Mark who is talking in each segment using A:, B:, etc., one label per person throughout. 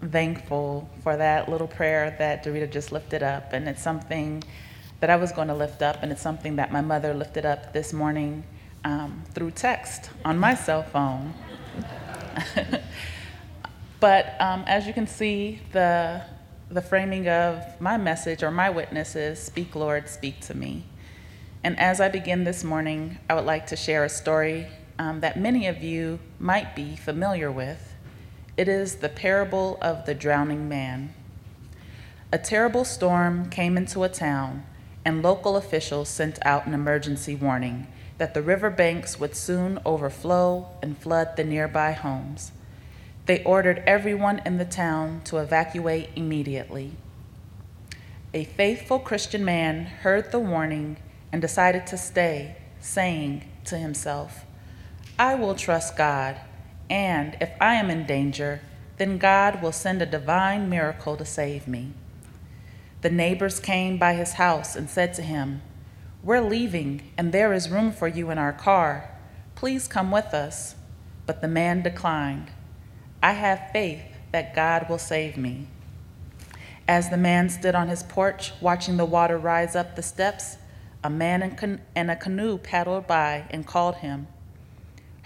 A: thankful for that little prayer that Dorita just lifted up. And it's something that I was going to lift up, and it's something that my mother lifted up this morning um, through text on my cell phone. but um, as you can see, the, the framing of my message or my witness is Speak, Lord, speak to me. And as I begin this morning, I would like to share a story um, that many of you might be familiar with. It is the parable of the drowning man. A terrible storm came into a town, and local officials sent out an emergency warning that the river banks would soon overflow and flood the nearby homes. They ordered everyone in the town to evacuate immediately. A faithful Christian man heard the warning and decided to stay, saying to himself, I will trust God and if I am in danger, then God will send a divine miracle to save me. The neighbors came by his house and said to him, We're leaving, and there is room for you in our car. Please come with us. But the man declined. I have faith that God will save me. As the man stood on his porch watching the water rise up the steps, a man in a canoe paddled by and called him.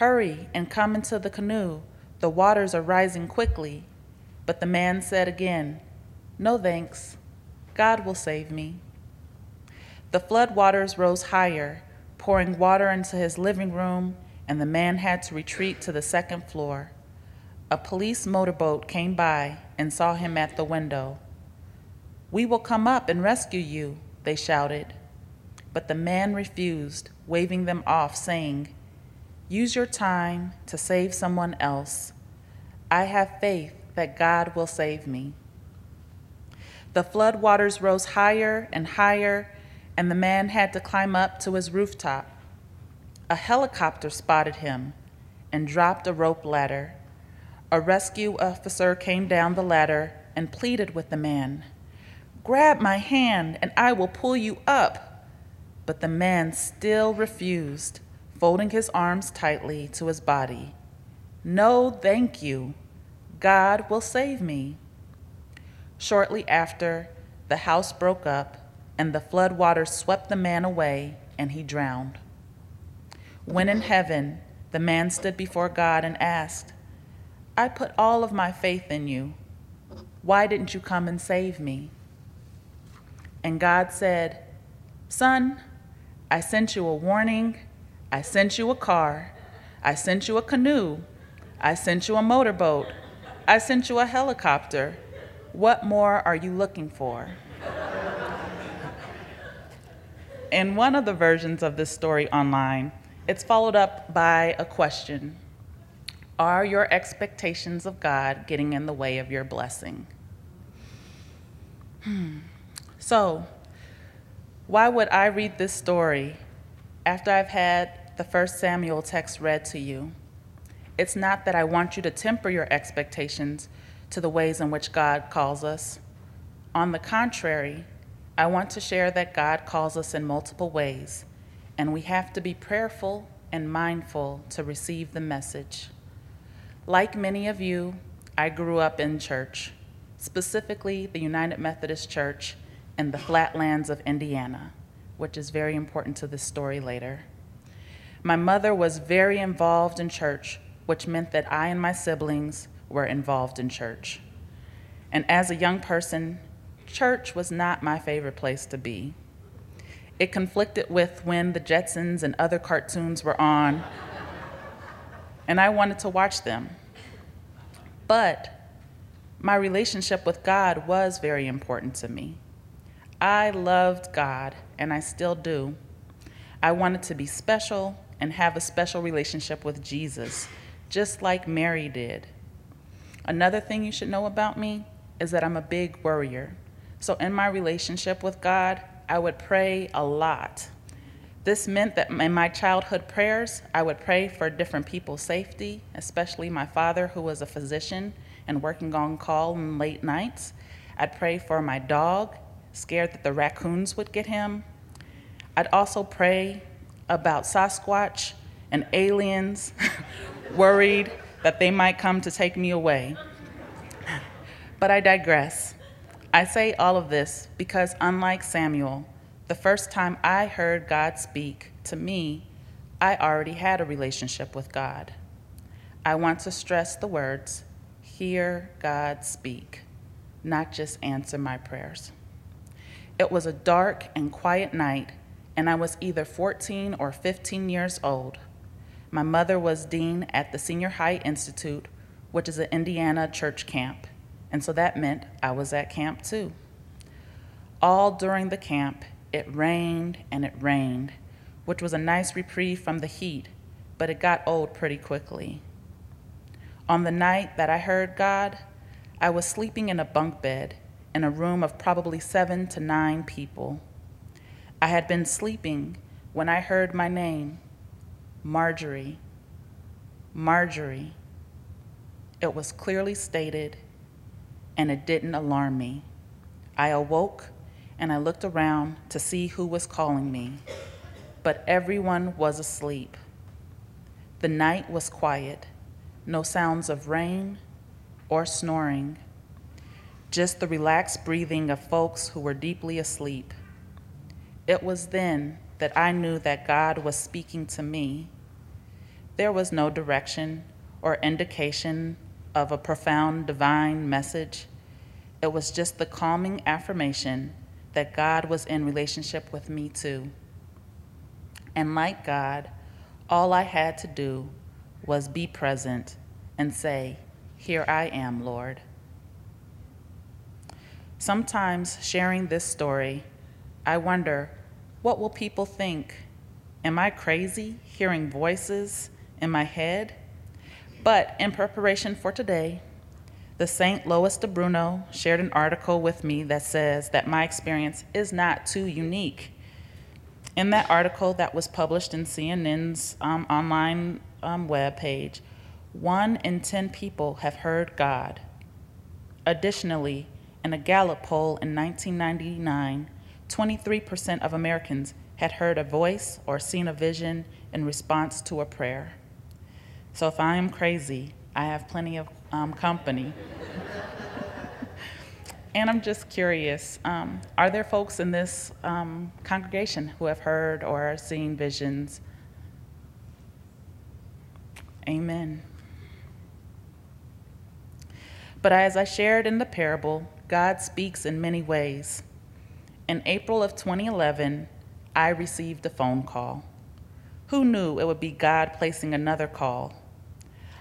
A: Hurry and come into the canoe. The waters are rising quickly. But the man said again, No thanks. God will save me. The flood waters rose higher, pouring water into his living room, and the man had to retreat to the second floor. A police motorboat came by and saw him at the window. We will come up and rescue you, they shouted. But the man refused, waving them off, saying, Use your time to save someone else. I have faith that God will save me. The flood waters rose higher and higher, and the man had to climb up to his rooftop. A helicopter spotted him and dropped a rope ladder. A rescue officer came down the ladder and pleaded with the man Grab my hand and I will pull you up. But the man still refused folding his arms tightly to his body. No, thank you. God will save me. Shortly after, the house broke up, and the flood waters swept the man away, and he drowned. When in heaven, the man stood before God and asked, I put all of my faith in you. Why didn't you come and save me? And God said, Son, I sent you a warning I sent you a car. I sent you a canoe. I sent you a motorboat. I sent you a helicopter. What more are you looking for? In one of the versions of this story online, it's followed up by a question Are your expectations of God getting in the way of your blessing? Hmm. So, why would I read this story after I've had the first Samuel text read to you. It's not that I want you to temper your expectations to the ways in which God calls us. On the contrary, I want to share that God calls us in multiple ways, and we have to be prayerful and mindful to receive the message. Like many of you, I grew up in church, specifically the United Methodist Church in the flatlands of Indiana, which is very important to this story later. My mother was very involved in church, which meant that I and my siblings were involved in church. And as a young person, church was not my favorite place to be. It conflicted with when the Jetsons and other cartoons were on, and I wanted to watch them. But my relationship with God was very important to me. I loved God, and I still do. I wanted to be special and have a special relationship with Jesus, just like Mary did. Another thing you should know about me is that I'm a big worrier. So, in my relationship with God, I would pray a lot. This meant that in my childhood prayers, I would pray for different people's safety, especially my father, who was a physician and working on call in late nights. I'd pray for my dog, scared that the raccoons would get him. I'd also pray about Sasquatch and aliens, worried that they might come to take me away. But I digress. I say all of this because, unlike Samuel, the first time I heard God speak to me, I already had a relationship with God. I want to stress the words hear God speak, not just answer my prayers. It was a dark and quiet night, and I was either 14 or 15 years old. My mother was dean at the Senior High Institute, which is an Indiana church camp, and so that meant I was at camp too. All during the camp, it rained and it rained, which was a nice reprieve from the heat, but it got old pretty quickly. On the night that I heard God, I was sleeping in a bunk bed in a room of probably seven to nine people. I had been sleeping when I heard my name Marjorie. Marjorie. It was clearly stated, and it didn't alarm me. I awoke and I looked around to see who was calling me, but everyone was asleep. The night was quiet, no sounds of rain or snoring, just the relaxed breathing of folks who were deeply asleep. It was then that I knew that God was speaking to me. There was no direction or indication of a profound divine message. It was just the calming affirmation that God was in relationship with me too. And like God, all I had to do was be present and say, Here I am, Lord. Sometimes sharing this story, I wonder what will people think? Am I crazy hearing voices in my head? But in preparation for today, the St. Lois de Bruno shared an article with me that says that my experience is not too unique. In that article that was published in CNN's um, online um, web page, one in 10 people have heard God. Additionally, in a Gallup poll in 1999, 23% of Americans had heard a voice or seen a vision in response to a prayer. So if I am crazy, I have plenty of um, company. and I'm just curious um, are there folks in this um, congregation who have heard or seen visions? Amen. But as I shared in the parable, God speaks in many ways. In April of 2011, I received a phone call. Who knew it would be God placing another call?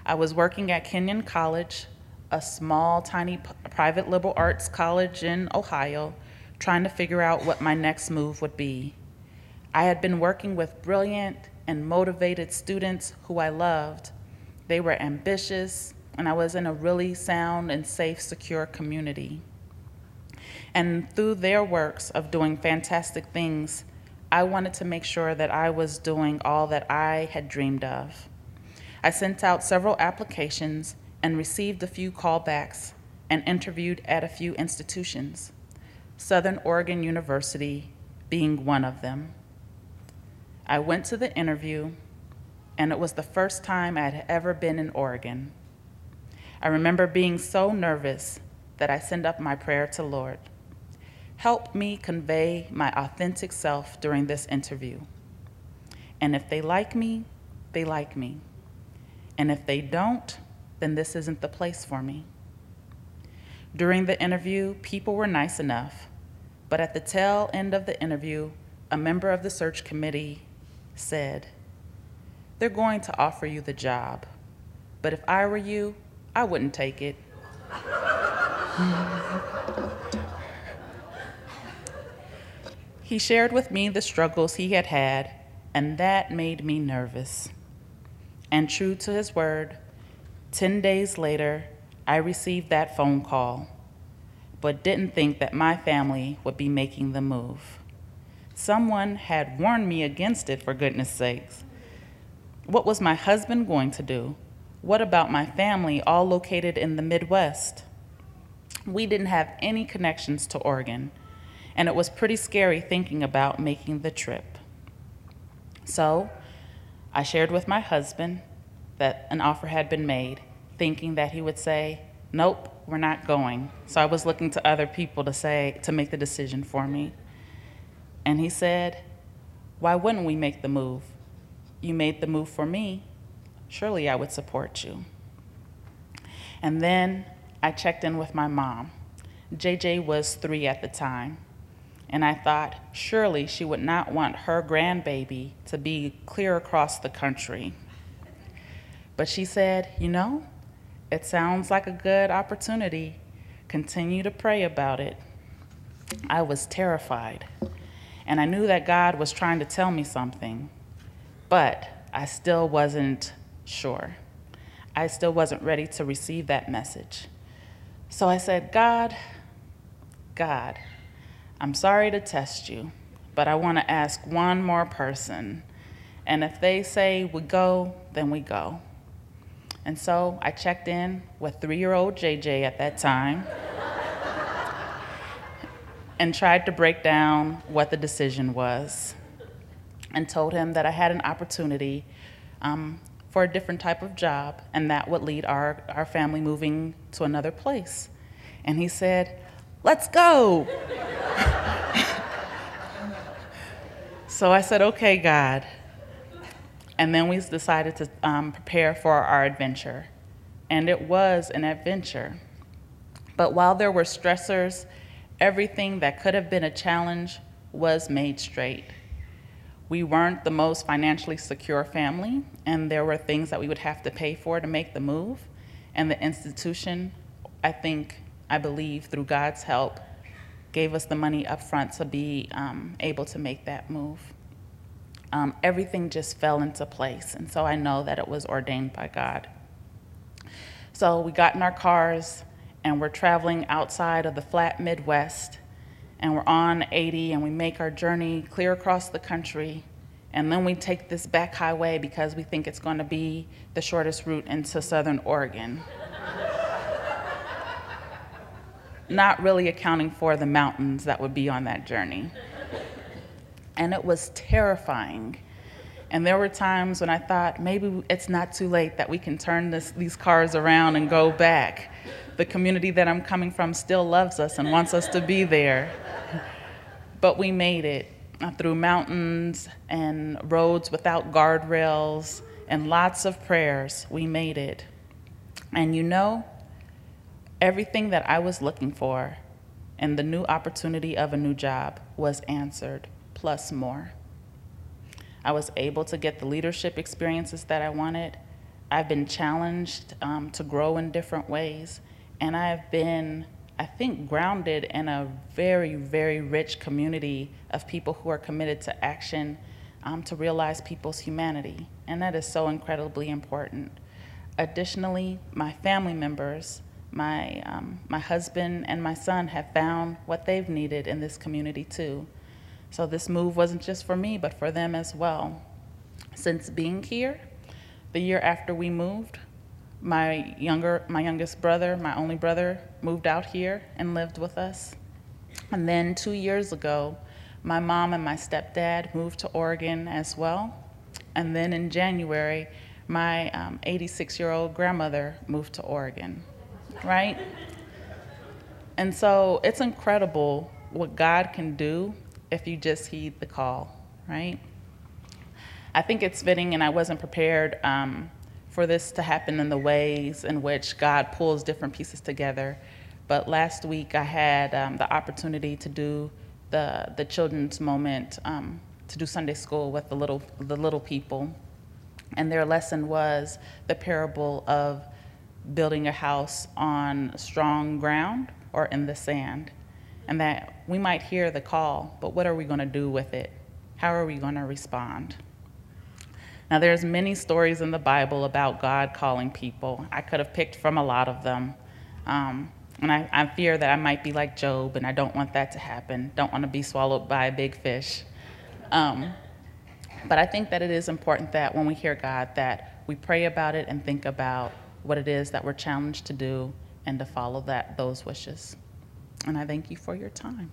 A: I was working at Kenyon College, a small, tiny private liberal arts college in Ohio, trying to figure out what my next move would be. I had been working with brilliant and motivated students who I loved. They were ambitious, and I was in a really sound and safe, secure community. And through their works of doing fantastic things, I wanted to make sure that I was doing all that I had dreamed of. I sent out several applications and received a few callbacks and interviewed at a few institutions, Southern Oregon University being one of them. I went to the interview, and it was the first time I had ever been in Oregon. I remember being so nervous that I send up my prayer to Lord. Help me convey my authentic self during this interview. And if they like me, they like me. And if they don't, then this isn't the place for me. During the interview, people were nice enough, but at the tail end of the interview, a member of the search committee said, They're going to offer you the job, but if I were you, I wouldn't take it. He shared with me the struggles he had had, and that made me nervous. And true to his word, 10 days later, I received that phone call. but didn't think that my family would be making the move. Someone had warned me against it, for goodness sakes. What was my husband going to do? What about my family, all located in the Midwest? We didn't have any connections to Oregon, and it was pretty scary thinking about making the trip. So I shared with my husband that an offer had been made, thinking that he would say, Nope, we're not going. So I was looking to other people to say, to make the decision for me. And he said, Why wouldn't we make the move? You made the move for me. Surely I would support you. And then I checked in with my mom. JJ was three at the time. And I thought, surely she would not want her grandbaby to be clear across the country. But she said, You know, it sounds like a good opportunity. Continue to pray about it. I was terrified, and I knew that God was trying to tell me something, but I still wasn't sure. I still wasn't ready to receive that message. So I said, God, God, I'm sorry to test you, but I want to ask one more person. And if they say we go, then we go. And so I checked in with three year old JJ at that time and tried to break down what the decision was and told him that I had an opportunity um, for a different type of job and that would lead our, our family moving to another place. And he said, Let's go. so I said, Okay, God. And then we decided to um, prepare for our adventure. And it was an adventure. But while there were stressors, everything that could have been a challenge was made straight. We weren't the most financially secure family, and there were things that we would have to pay for to make the move. And the institution, I think, I believe, through God's help, gave us the money up front to be um, able to make that move um, everything just fell into place. And so I know that it was ordained by God. So we got in our cars and we're traveling outside of the flat Midwest and we're on 80 and we make our journey clear across the country. And then we take this back highway because we think it's going to be the shortest route into southern Oregon. Not really accounting for the mountains that would be on that journey and it was terrifying. And there were times when I thought maybe it's not too late that we can turn this, these cars around and go back. The community that I'm coming from still loves us and wants us to be there. But we made it uh, through mountains and roads without guardrails and lots of prayers. We made it. And you know, everything that I was looking for and the new opportunity of a new job was answered plus more. I was able to get the leadership experiences that I wanted. I've been challenged um, to grow in different ways, and I've been, I think, grounded in a very, very rich community of people who are committed to action um, to realize people's humanity, and that is so incredibly important. Additionally, my family members, my, um, my husband and my son have found what they've needed in this community too. So this move wasn't just for me, but for them as well. Since being here, the year after we moved, my younger, my youngest brother, my only brother, moved out here and lived with us. And then two years ago, my mom and my stepdad moved to Oregon as well. And then in January, my 86 um, year old grandmother moved to Oregon, right? And so it's incredible what God can do if you just heed the call, right? I think it's fitting, and I wasn't prepared um, for this to happen in the ways in which God pulls different pieces together. But last week I had um, the opportunity to do the, the children's moment, um, to do Sunday school with the little, the little people. And their lesson was the parable of building a house on strong ground or in the sand and that we might hear the call, but what are we going to do with it? How are we going to respond? Now, there's many stories in the Bible about God calling people. I could have picked from a lot of them. Um, And I, I fear that I might be like Job, and I don't want that to happen. Don't want to be swallowed by a big fish. Um, but I think that it is important that when we hear God, that we pray about it and think about what it is that we're challenged to do and to follow that those wishes. And I thank you for your time.